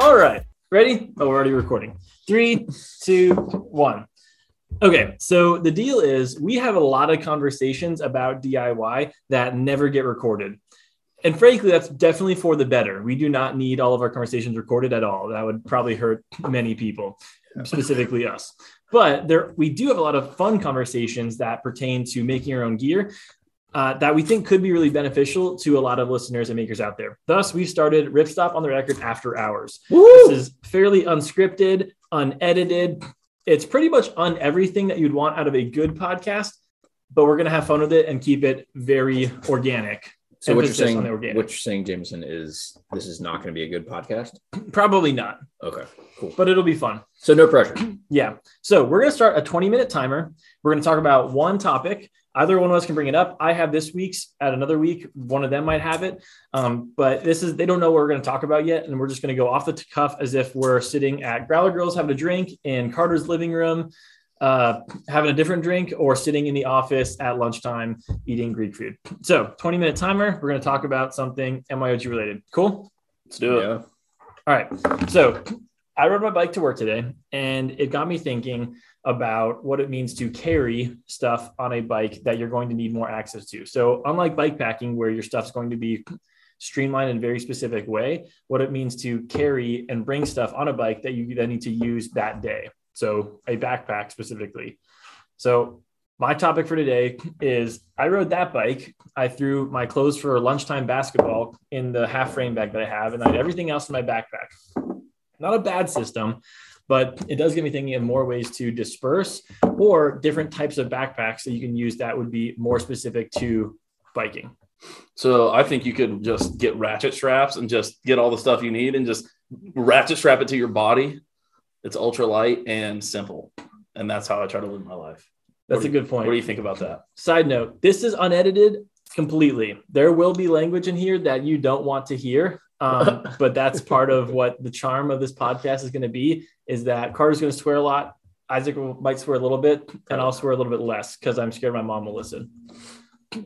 All right. Ready? Oh, we're already recording. Three, two, one. Okay, so the deal is we have a lot of conversations about DIY that never get recorded. And frankly, that's definitely for the better. We do not need all of our conversations recorded at all. That would probably hurt many people, specifically us. But there, we do have a lot of fun conversations that pertain to making your own gear uh, that we think could be really beneficial to a lot of listeners and makers out there. Thus, we started Ripstop on the Record After Hours. Woo! This is fairly unscripted, unedited. It's pretty much on everything that you'd want out of a good podcast, but we're going to have fun with it and keep it very organic. So what you're saying, on the organic. what you're saying, Jameson, is this is not going to be a good podcast. Probably not, Okay, cool. but it'll be fun. So no pressure. Yeah. So we're going to start a 20 minute timer. We're going to talk about one topic. Either one of us can bring it up. I have this week's at another week. One of them might have it. Um, but this is, they don't know what we're going to talk about yet. And we're just going to go off the cuff as if we're sitting at Growler Girls having a drink in Carter's living room, uh, having a different drink, or sitting in the office at lunchtime eating Greek food. So 20 minute timer. We're going to talk about something MYOG related. Cool. Let's do it. Yeah. All right. So I rode my bike to work today and it got me thinking about what it means to carry stuff on a bike that you're going to need more access to. So, unlike bike packing, where your stuff's going to be streamlined in a very specific way, what it means to carry and bring stuff on a bike that you then need to use that day. So, a backpack specifically. So, my topic for today is I rode that bike. I threw my clothes for lunchtime basketball in the half frame bag that I have, and I had everything else in my backpack. Not a bad system, but it does get me thinking of more ways to disperse or different types of backpacks that you can use that would be more specific to biking. So I think you could just get ratchet straps and just get all the stuff you need and just ratchet strap it to your body. It's ultra light and simple. And that's how I try to live my life. That's What a good point. What do you think about that? Side note, this is unedited completely. There will be language in here that you don't want to hear. Um, but that's part of what the charm of this podcast is going to be is that Carter's going to swear a lot. Isaac might swear a little bit, and I'll swear a little bit less because I'm scared my mom will listen.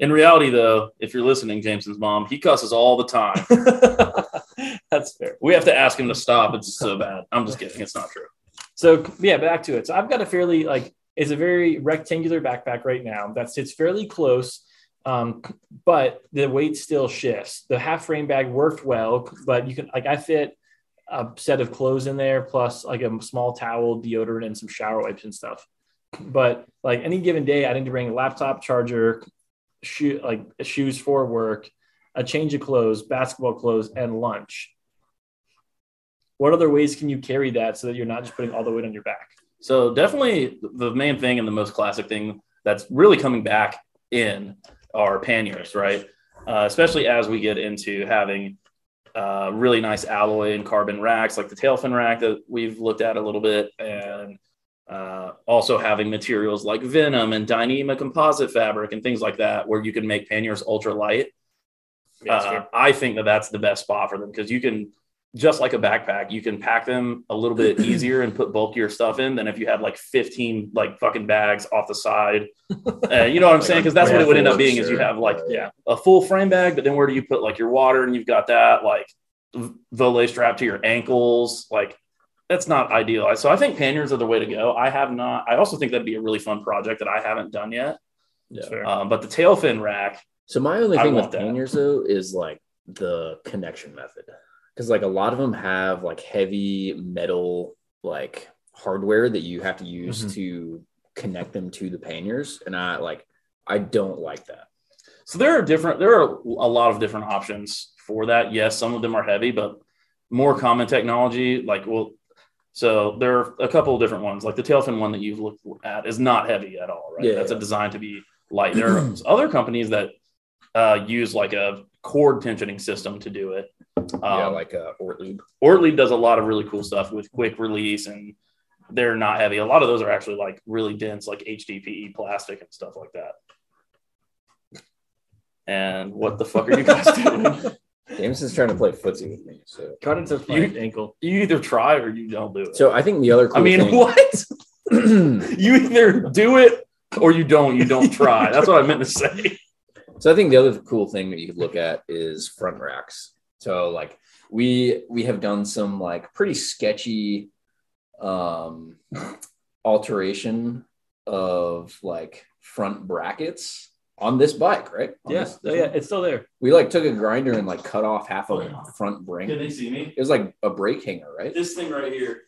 In reality, though, if you're listening, Jameson's mom, he cusses all the time. that's fair. We have to ask him to stop. It's so bad. I'm just kidding. It's not true. So yeah, back to it. So I've got a fairly like it's a very rectangular backpack right now that sits fairly close, um, but the weight still shifts. The half frame bag worked well, but you can like I fit a set of clothes in there plus like a small towel, deodorant, and some shower wipes and stuff. But like any given day, I need to bring a laptop charger, shoe like shoes for work, a change of clothes, basketball clothes, and lunch. What other ways can you carry that so that you're not just putting all the weight on your back? So definitely the main thing and the most classic thing that's really coming back in are panniers, right? Uh, especially as we get into having uh, really nice alloy and carbon racks like the tailfin rack that we've looked at a little bit, and uh, also having materials like Venom and Dyneema composite fabric and things like that, where you can make panniers ultra light. Uh, I think that that's the best spot for them because you can just like a backpack, you can pack them a little bit easier and put bulkier stuff in than if you had like 15 like fucking bags off the side. Uh, you know what I'm Like saying? Because that's what it would end up full being is you have like yeah. a full frame bag, but then where do you put like your water and you've got that like Voile strap to your ankles? Like that's not ideal. So I think panniers are the way to go. I have not, I also think that'd be a really fun project that I haven't done yet. Yeah. Um, but the tail fin rack, So my only thing with want that. panniers though is like the connection method, because like a lot of them have like heavy metal like hardware that you have to use Mhm. to connect them to the panniers, and I like I don't like that. So there are different, there are a lot of different options for that. Yes, some of them are heavy, but more common technology, like, well, so there are a couple of different ones. Like the tailfin one that you've looked at is not heavy at all, right? Yeah. That's a designed to be light. There are other companies that uh, use like a cord tensioning system to do it. Um, yeah, like uh, Ortlieb. Ortlieb does a lot of really cool stuff with quick release and they're not heavy. A lot of those are actually like really dense, like HDPE plastic and stuff like that. And what the fuck are you guys doing? James is trying to play footsie with me. So, Carter took my You- ankle. You either try or you don't do it. so I think the other cool I mean, thing, what? You either do it or you don't. You don't try. That's what I meant to say. so I think the other cool thing that you could look at is front racks. So like we we have done some like pretty sketchy um alteration of like front brackets on this bike, right? On Yes, this- oh, yeah, it's still there. We like took a grinder and like cut off half of the front brake. Can they see me? It was like a brake hanger, right? This thing right here.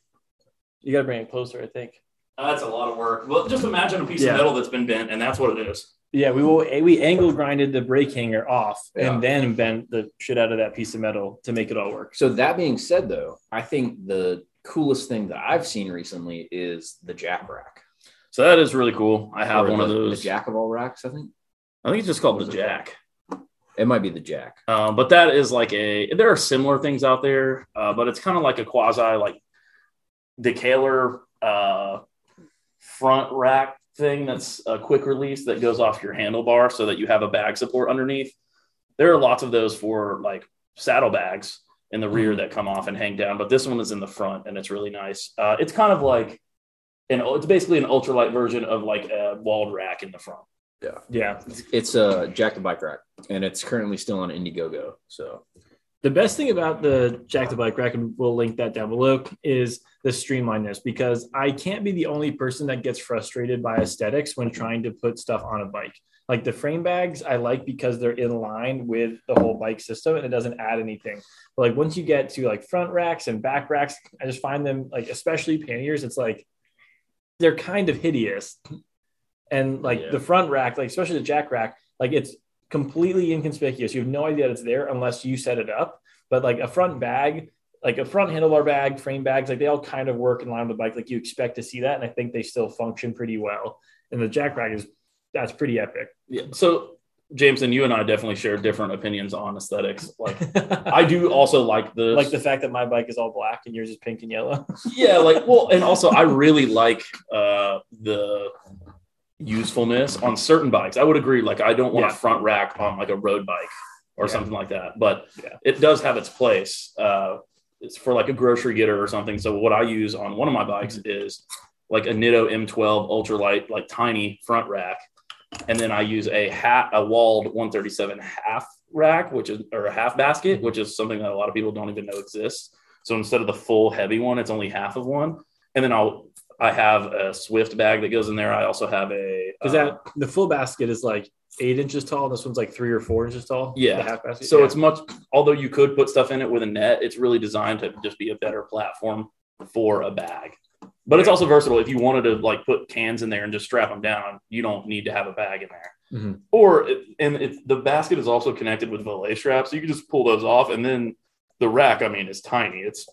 You got to bring it closer, I think. That's a lot of work. Well, just imagine a piece Yeah. of metal that's been bent, and that's what it is. Yeah, we will. We angle grinded the brake hanger off, Yeah. and then bent the shit out of that piece of metal to make it all work. So that being said, though, I think the coolest thing that I've seen recently is the jack rack. So that is really cool. I have Or one the, of those. The jack of all racks, I think. I think it's just called the is it Jack. It might be the jack. Um, but that is like a. There are similar things out there, uh, but it's kind of like a quasi like decaler uh, front rack thing that's a quick release that goes off your handlebar so that you have a bag support underneath. There are lots of those for like saddlebags in the rear that come off and hang down, but this one is in the front and it's really nice. Uh, it's kind of like an it's basically an ultralight version of like a Wald rack in the front. Yeah, Yeah. It's a Jack the Bike Rack, and it's currently still on Indiegogo. So the best thing about the Jack the Bike Rack, and we'll link that down below, is the streamlinedness. Because I can't be the only person that gets frustrated by aesthetics when trying to put stuff on a bike. Like the frame bags, I like because they're in line with the whole bike system and it doesn't add anything. But like once you get to like front racks and back racks, I just find them like, especially panniers, it's like they're kind of hideous. And like Yeah. the front rack, like especially the jack rack, like it's completely inconspicuous. You have no idea that it's there unless you set it up. But like a front bag, like a front handlebar bag, frame bags, like they all kind of work in line with the bike. Like you expect to see that. And I think they still function pretty well. And the jack rack is that's pretty epic. Yeah. So Jameson, you and I definitely share different opinions on aesthetics. Like I do also like the like the fact that my bike is all black and yours is pink and yellow. yeah, like well, and also I really like uh the usefulness on certain bikes. I would agree. Like I don't want Yeah. a front rack on like a road bike or Yeah. something like that, but Yeah. it does have its place. Uh, it's for like a grocery getter or something. So what I use on one of my bikes is like a Nitto M12 ultralight, like tiny front rack, and then I use a hat, a Wald 137 half rack, which is or a half basket, which is something that a lot of people don't even know exists. So instead of the full heavy one, it's only half of one, and then I'll I have a Swift bag that goes in there. I also have a Because that the full basket is like eight inches tall. This one's like three or four inches tall. Yeah. The half basket. So Yeah. it's much, although you could put stuff in it with a net, it's really designed to just be a better platform for a bag. But it's also versatile. If you wanted to like put cans in there and just strap them down, you don't need to have a bag in there. Mhm. Or it, and it, the basket is also connected with Voile straps, so you can just pull those off, and then the rack. I mean, is tiny. It's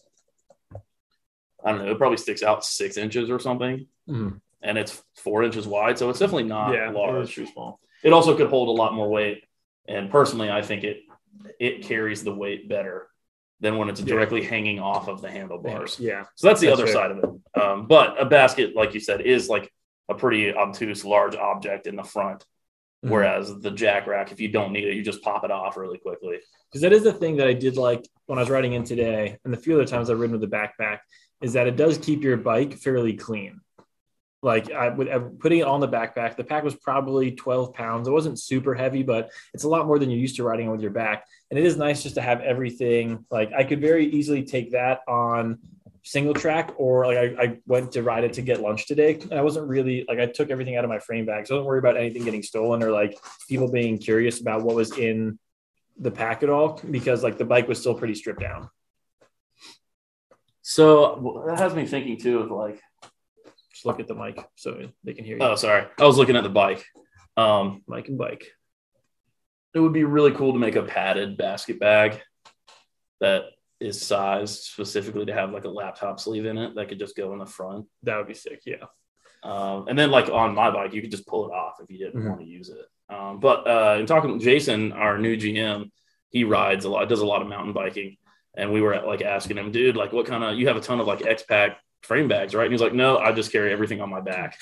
I don't know. It probably sticks out six inches or something, Mhm. and it's four inches wide, so it's definitely not Yeah, it large. is too small. It also could hold a lot more weight, and personally, I think it it carries the weight better than when it's Yeah. directly hanging off of the handlebars. Yeah. So that's the That's other fair. side of it. Um, but a basket, like you said, is like a pretty obtuse large object in the front. Mhm. Whereas the jack rack, if you don't need it, you just pop it off really quickly. because that is the thing that I did like when I was riding in today, and the few other times I've ridden with the backpack, is that it does keep your bike fairly clean. Like I with uh, putting it on the backpack, the pack was probably 12 pounds. It wasn't super heavy, but it's a lot more than you're used to riding with your back. And it is nice just to have everything. Like I could very easily take that on single track, or like I, I went to ride it to get lunch today, and I wasn't really like I took everything out of my frame bag, so I don't worry about anything getting stolen or like people being curious about what was in the pack at all because like the bike was still pretty stripped down. So that has me thinking too of like, Just look at the mic so they can hear you. oh, sorry, I was looking at the bike. Um, mic and bike. it would be really cool to make a padded basket bag that is sized specifically to have like a laptop sleeve in it that could just go in the front. That would be sick. Yeah. Um, and then like on my bike, you could just pull it off if you didn't Mhm. want to use it. Um, but uh, in talking to Jason, our new GM, he rides a lot, does a lot of mountain biking. And we were like asking him, dude, like what kind of, you have a ton of like X-Pac frame bags, right? And he's like, no, I just carry everything on my back.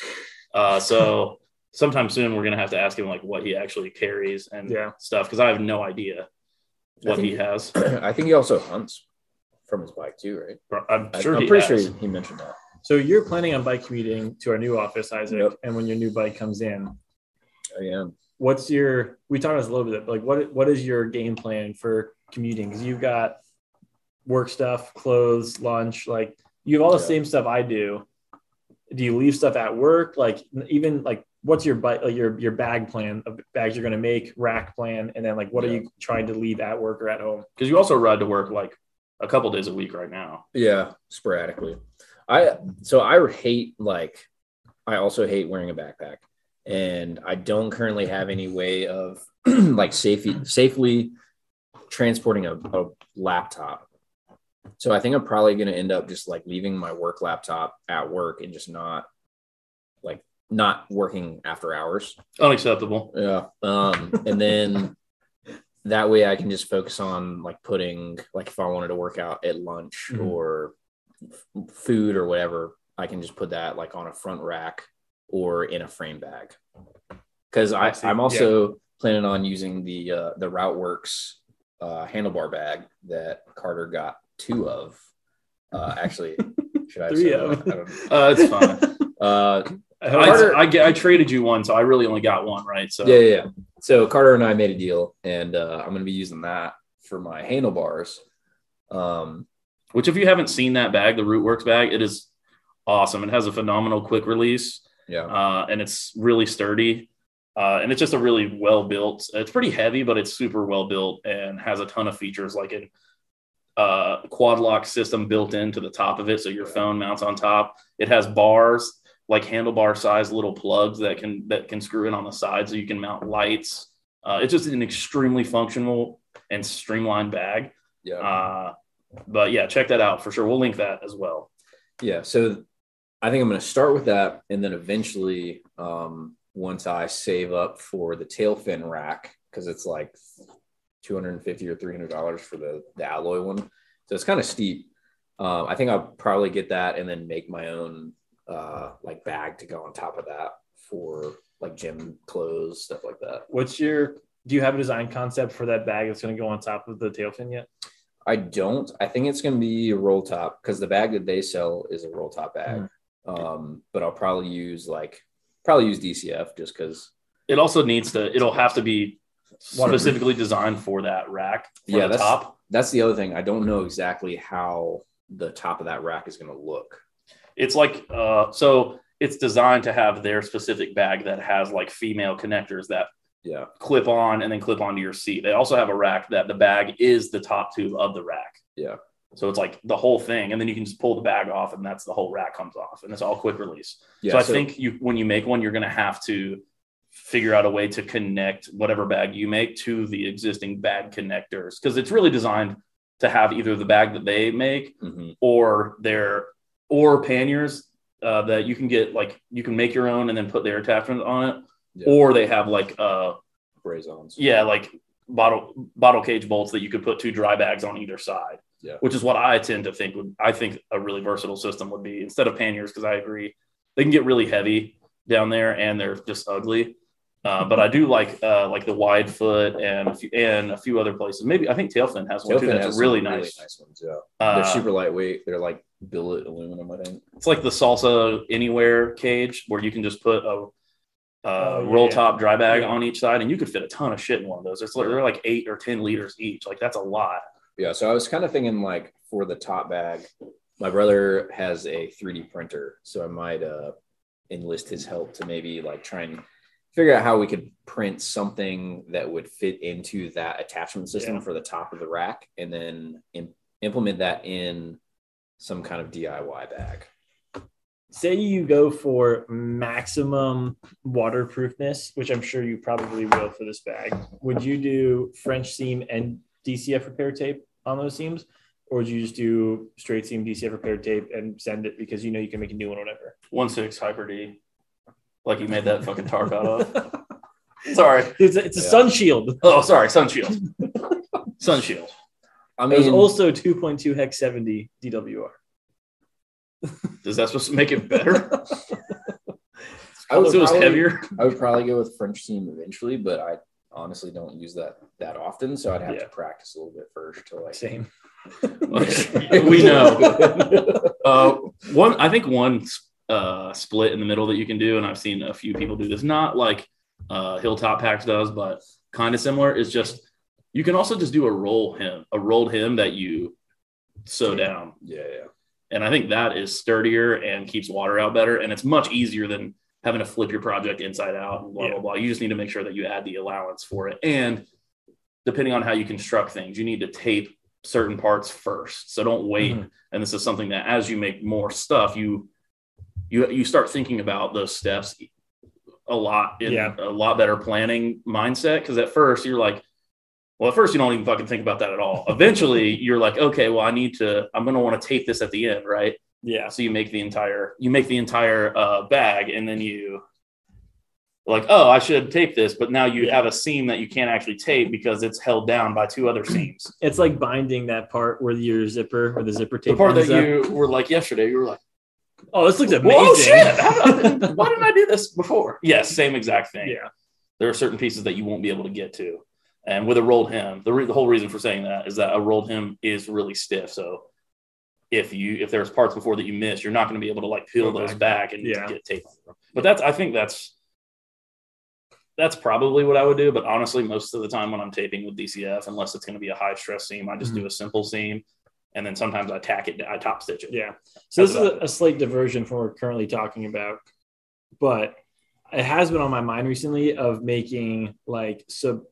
Uh, so sometime soon, we're going to have to ask him like what he actually carries and Yeah. stuff. Cause I have no idea what think- he has. I think he also hunts from his bike too, right? I'm sure I'm he pretty has. sure he, he mentioned that. So you're planning on bike commuting to our new office, Isaac, Yep. and when your new bike comes in, I am. what's your? We talked about this a little bit, but like what what is your game plan for commuting? Because you've got work stuff, clothes, lunch, like you have all the Yeah. same stuff I do. Do you leave stuff at work? Like even like what's your bike like your your bag plan of bags you're gonna make, rack plan, and then like what are you trying to leave at work or at home? Because you also ride to work like a couple days a week right now. Yeah, sporadically. I so I hate like I also hate wearing a backpack, and I don't currently have any way of like safely safely transporting a, a laptop. So I think I'm probably going to end up just like leaving my work laptop at work and just not like not working after hours. Unacceptable. Yeah. Um, and then that way I can just focus on like putting like if I wanted to work out at lunch Mhm. or f- food or whatever, I can just put that like on a front rack or in a frame bag. Cause I, I I'm also planning on using the uh the Route Werks uh handlebar bag that Carter got two of. Uh actually should I Three say of. that? I don't know. Uh, it's fine. Uh I Carter- I, I, I traded you one, so I really only got one, right? So yeah, yeah, yeah. So Carter and I made a deal, and uh, I'm going to be using that for my handlebars. Um, Which, if you haven't seen that bag, the Route Werks bag, it is awesome. It has a phenomenal quick release, yeah, uh, and it's really sturdy. Uh, and it's just a really well built. It's pretty heavy, but it's super well built and has a ton of features like a uh, quad lock system built into the top of it, so your phone mounts on top. It has bars, like handlebar size little plugs that can that can screw in on the side, so you can mount lights. Uh, it's just an extremely functional and streamlined bag. yeah, Uh, but yeah, check that out for sure. We'll link that as well. yeah. So I think I'm going to start with that, and then eventually, um, once I save up for the tail fin rack, because it's like 250 or 300 dollars for the the alloy one, so it's kind of steep. Um, I think I'll probably get that and then make my own uh, like bag to go on top of that for like gym clothes, stuff like that. What's your do you have a design concept for that bag that's going to go on top of the tail fin yet? I don't. I think it's going to be a roll top because the bag that they sell is a roll top bag. Um, but I'll probably use like probably use DCF just because. It also needs to. It'll have to be specifically designed for that rack. For Yeah, the that's- top. That's the other thing. I don't know exactly how the top of that rack is going to look. It's like uh, so. It's designed to have their specific bag that has like female connectors that Yeah, clip on and then clip onto your seat. They also have a rack that the bag is the top tube of the rack. Yeah. So it's like the whole thing, and then you can just pull the bag off, and that's the whole rack comes off, and it's all quick release. yeah. so I think you when you make one, you're going to have to figure out a way to connect whatever bag you make to the existing bag connectors because it's really designed to have either the bag that they make Mhm. or their or panniers uh, that you can get like you can make your own and then put their attachment on it Yeah. or they have like uh braze-ons. yeah like bottle bottle cage bolts that you could put two dry bags on either side Yeah. which is what i tend to think would i think a really versatile system would be instead of panniers because i agree they can get really heavy down there and they're just ugly uh, but I do like uh, like the Widefoot and a few, and a few other places. Maybe I think Tailfin has one too. Tailfin That's has some really nice. nice ones. Yeah, Uh, they're super lightweight. They're like billet aluminum, I think. It's like the Salsa Anything cage where you can just put a, a Oh, roll yeah. top dry bag Yeah. on each side, and you could fit a ton of shit in one of those. It's like, they're like eight or ten liters each. Like that's a lot. Yeah, so I was kind of thinking like for the top bag, my brother has a 3D printer, so I might uh enlist his help to maybe like try and figure out how we could print something that would fit into that attachment system Yeah. for the top of the rack and then im- implement that in some kind of DIY bag. Say you go for maximum waterproofness, which I'm sure you probably will for this bag. Would you do French seam and DCF repair tape on those seams? Or would you just do straight seam DCF repair tape and send it because you know you can make a new one whenever? One six Hyper D, like you made that fucking tarp out of. Sorry. It's a, it's a Yeah. sun shield. Oh, sorry. Sun shield. Sun shield. I It was also 2.2 hex 70 DWR. Is that supposed to make it better? I would so it was probably- heavier. I would probably go with French seam eventually, but I honestly don't use that that often, so I'd have Yeah. to practice a little bit first to like Same. we know. Uh, one, I think one uh, split in the middle that you can do, and I've seen a few people do this. Not like uh, Hilltop Packs does, but kind of similar. Is just You can also just do a roll hem, a rolled hem that you sew down. Yeah, yeah. And I think that is sturdier and keeps water out better. And it's much easier than having to flip your project inside out and blah, Yeah. blah, blah. You just need to make sure that you add the allowance for it. And depending on how you construct things, you need to tape certain parts first. So don't wait. Mhm. And this is something that as you make more stuff, you you you start thinking about those steps a lot in Yeah. a lot better planning mindset. Cause at first you're like, well, at first you don't even fucking think about that at all. Eventually you're like, okay, well, I need to, I'm gonna want to tape this at the end, right? Yeah. So you make the entire you make the entire uh, bag, and then you like, oh, I should tape this, but now you Yeah. have a seam that you can't actually tape because it's held down by two other seams. It's like binding that part where your zipper or the zipper tape. the part that up. you were like yesterday, you were like, Oh, this looks amazing. whoa, shit! How why didn't I do this before? Yes, same exact thing. yeah. There are certain pieces that you won't be able to get to, and with a rolled hem, the, re- the whole reason for saying that is that a rolled hem is really stiff. So if you if there's parts before that you miss, you're not going to be able to like peel those back. and Yeah. get tape on them. But that's I think that's that's probably what I would do. But honestly, most of the time when I'm taping with DCF, unless it's going to be a high stress seam, I just do mm-hmm. a simple seam, and then sometimes I tack it, I top stitch it. Yeah. So this is a, a slight diversion from what we're currently talking about, but it has been on my mind recently of making like sub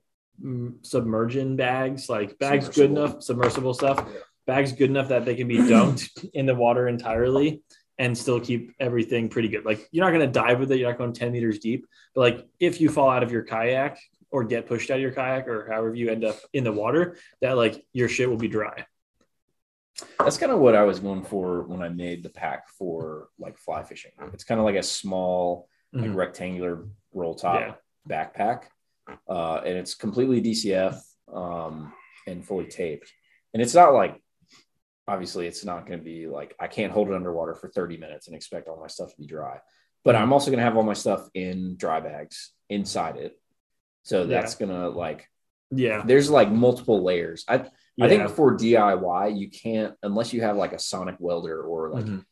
submerging bags, like bags good enough, submersible stuff, Yeah. bags good enough that they can be dunked in the water entirely and still keep everything pretty good. Like you're not going to dive with it, you're not going 10 meters deep, but like if you fall out of your kayak or get pushed out of your kayak or however you end up in the water, that like your shit will be dry. That's kind of what I was going for when I made the pack for like fly fishing. It's kind of like a small, like Mhm. rectangular roll top Yeah. backpack, uh, and it's completely DCF um, and fully taped. And it's not like, obviously, it's not going to be like I can't hold it underwater for 30 minutes and expect all my stuff to be dry. But I'm also going to have all my stuff in dry bags inside it. So that's going to like Yeah. there's like multiple layers. I yeah. I think for DIY you can't unless you have like a sonic welder or like Mhm.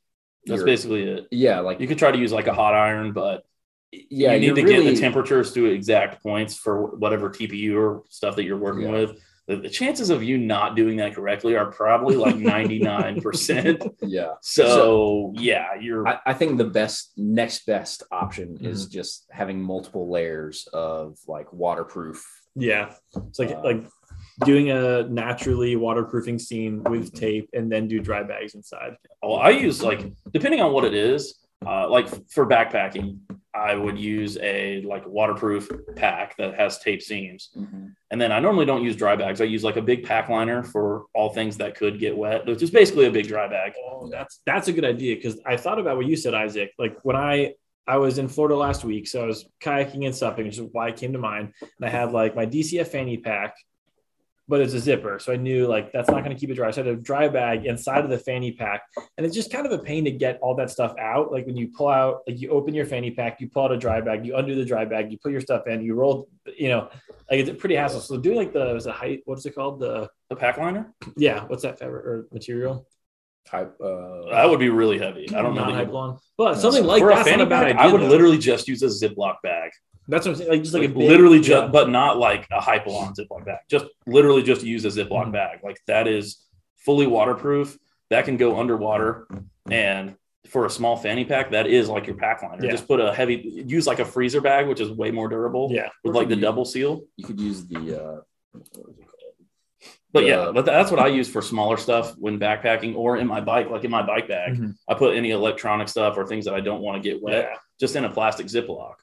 That's basically it. yeah like You could try to use like a hot iron, but yeah you need to really, get the temperatures to exact points for whatever TPU or stuff that you're working Yeah. with. The, the chances of you not doing that correctly are probably like 99%. yeah. So, yeah, you're I, I think the best next best option Mm-hmm. is just having multiple layers of like waterproof. Yeah. It's like Uh, like doing a naturally waterproofing seam with tape and then do dry bags inside. well, I use like depending on what it is, uh, like for backpacking, I would use a like waterproof pack that has tape seams. And then I normally don't use dry bags. I use like a big pack liner for all things that could get wet, which is basically a big dry bag. Oh, that's that's a good idea because I thought about what you said, Isaac. Like when I I was in Florida last week, so I was kayaking and supping, which is why it came to mind. And I had like my DCF fanny pack, but it's a zipper, so I knew like that's not going to keep it dry. So I had a dry bag inside of the fanny pack, and it's just kind of a pain to get all that stuff out. Like when you pull out, like you open your fanny pack, you pull out a dry bag, you undo the dry bag, you put your stuff in, you roll, you know, like it's a pretty hassle. So doing like the was it height? What's it called? The The pack liner? yeah, what's that fabric or material? Type uh That would be really heavy. I don't know. Not that hype you- but something like for a that's not fanny a bad bag, idea. I would though. literally just use a Ziploc bag. That's what I'm saying. Like just like, Like a big, literally just, yeah. but not like a Hypalon Ziploc bag. Just literally just use a Ziploc Mhm. bag. Like that is fully waterproof. That can go underwater. And for a small fanny pack, that is like your pack liner. Yeah. Just put a heavy, use like a freezer bag, which is way more durable. yeah, With Or like the you- double seal. you could use the uh what is it called? But The- yeah, but that's what I use for smaller stuff when backpacking or in my bike, like in my bike bag. Mhm. I put any electronic stuff or things that I don't want to get wet yeah, just in a plastic Ziploc.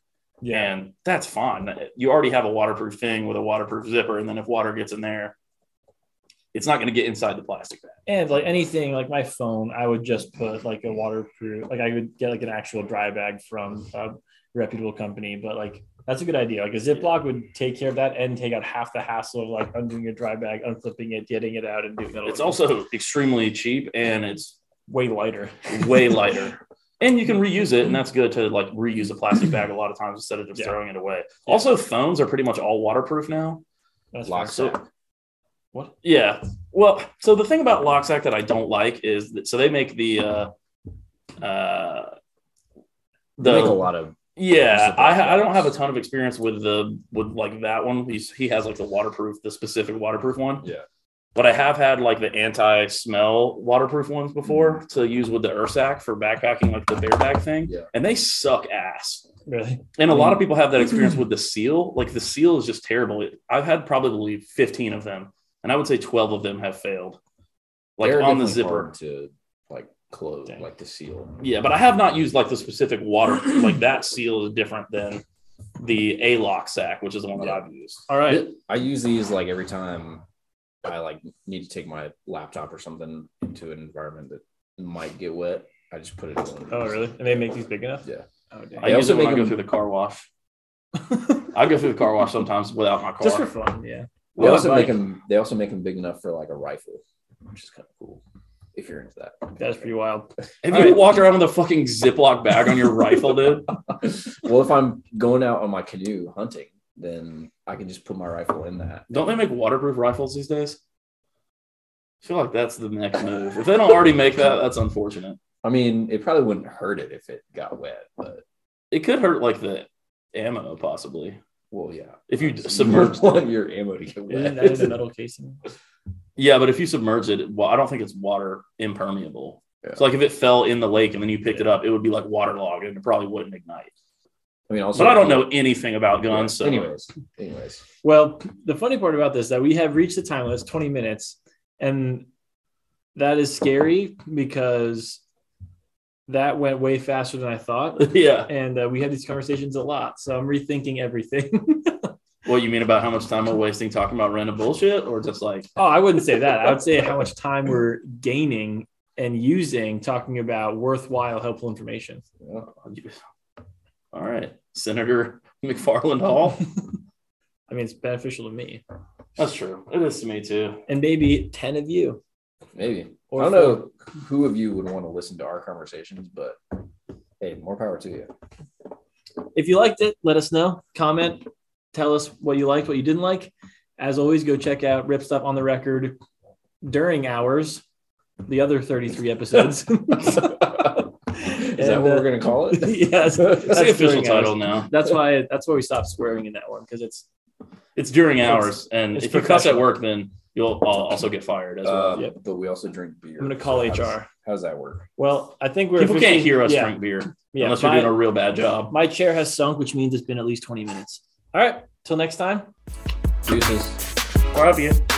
yeah. And that's fine. You already have a waterproof thing with a waterproof zipper. And then if water gets in there, it's not going to get inside the plastic bag. And like anything, like my phone, I would just put like a waterproof. Like I would get like an actual dry bag from a reputable company. But like that's a good idea. Like a Ziploc would take care of that and take out half the hassle of like undoing your dry bag, unflipping it, getting it out, and doing that. It's over. also extremely cheap and it's way lighter. way lighter. And you can reuse it, and that's good to like reuse a plastic bag a lot of times instead of just Yeah. throwing it away. Also, phones are pretty much all waterproof now. That's Lock fair. sack. What? Yeah. Well, so the thing about Loksak that I don't like is that so they make the uh uh They the make a lot of Yeah, I, I don't have a ton of experience with the with like that one. He's he has like the waterproof, the specific waterproof one. Yeah. But I have had like the anti-smell waterproof ones before mm-hmm. to use with the Ursack for backpacking, like the bear bag thing. Yeah. And they suck ass. Really? And a mm-hmm. lot of people have that experience with the seal. Like the seal is just terrible. I've had probably 15 of them, and I would say 12 of them have failed. Like They're on the zipper. hard to like close, Dang. like the seal. Yeah, but I have not used like the specific water. like that seal is different than the A Loksak, which is the one that Yeah. I've used. All right. I use these like every time I like need to take my laptop or something into an environment that might get wet. I just put it in. one of Oh, these. really? And they make these big enough? Yeah. Oh, dang. I use also it when make I go through the car wash. I go through the car wash sometimes without my car. Just for fun, yeah. They Well, also make them. They also make them big enough for like a rifle, which is kind of cool if you're into that. That's pretty wild. Have All you right. walked around with a fucking Ziploc bag on your rifle, dude? well, if I'm going out on my canoe hunting, then I can just put my rifle in that. Don't they make waterproof rifles these days? I feel like that's the next move. If they don't already make that, that's unfortunate. I mean, it probably wouldn't hurt it if it got wet, but It could hurt like the ammo, possibly. well, yeah. If you You submerge don't want your ammo to get Isn't that in a metal casing? Yeah, but if you submerge it, well, I don't think it's water impermeable. Yeah. So like if it fell in the lake and then you picked it up, it would be like waterlogged and it probably wouldn't ignite. I mean, also, But I don't know anything about guns. So Anyways, anyways, Well, the funny part about this is that we have reached the time limit, it's 20 minutes, and that is scary because that went way faster than I thought. yeah. And uh, we had these conversations a lot. So I'm rethinking everything. What you mean about how much time we're wasting talking about random bullshit, or just like oh, I wouldn't say that. I would say how much time we're gaining and using talking about worthwhile, helpful information. yeah. all right, Senator McFarland Hall? I mean, it's beneficial to me That's true. It is to me too. and maybe 10 of you. maybe. Or I don't know who of you would want to listen to our conversations, but hey, more power to you. If you liked it, let us know. Comment, tell us what you liked, what you didn't like. As always, go check out Ripstop on the Record during hours, the other 33 episodes. Is that what uh, we're gonna call it? yes, That's the official title hours. now. That's why that's why we stopped swearing in that one because it's It's during hours, and if you cuss at work, then you'll also get fired as well. Uh, Yep. But we also drink beer. I'm gonna call So HR. How does that work? well. I think we're People can't hear us yeah, drink beer Yeah, unless you're doing a real bad job. my chair has sunk, which means it's been at least 20 minutes. All right, till next time. Deuces. Love you.